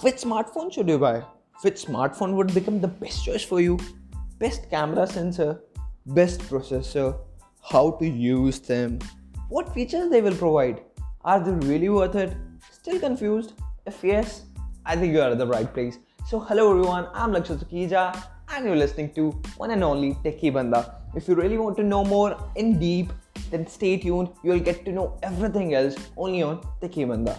Which smartphone should you buy? Which smartphone would become the best choice for you? Best camera sensor, best processor, how to use them, what features they will provide. Are they really worth it? Still confused? If yes, I think you are at the right place. So, hello everyone, I'm Lakshya Sukija and you're listening to one and only Techie Banda. If you really want to know more in deep, then stay tuned. You'll get to know everything else only on Techie Banda.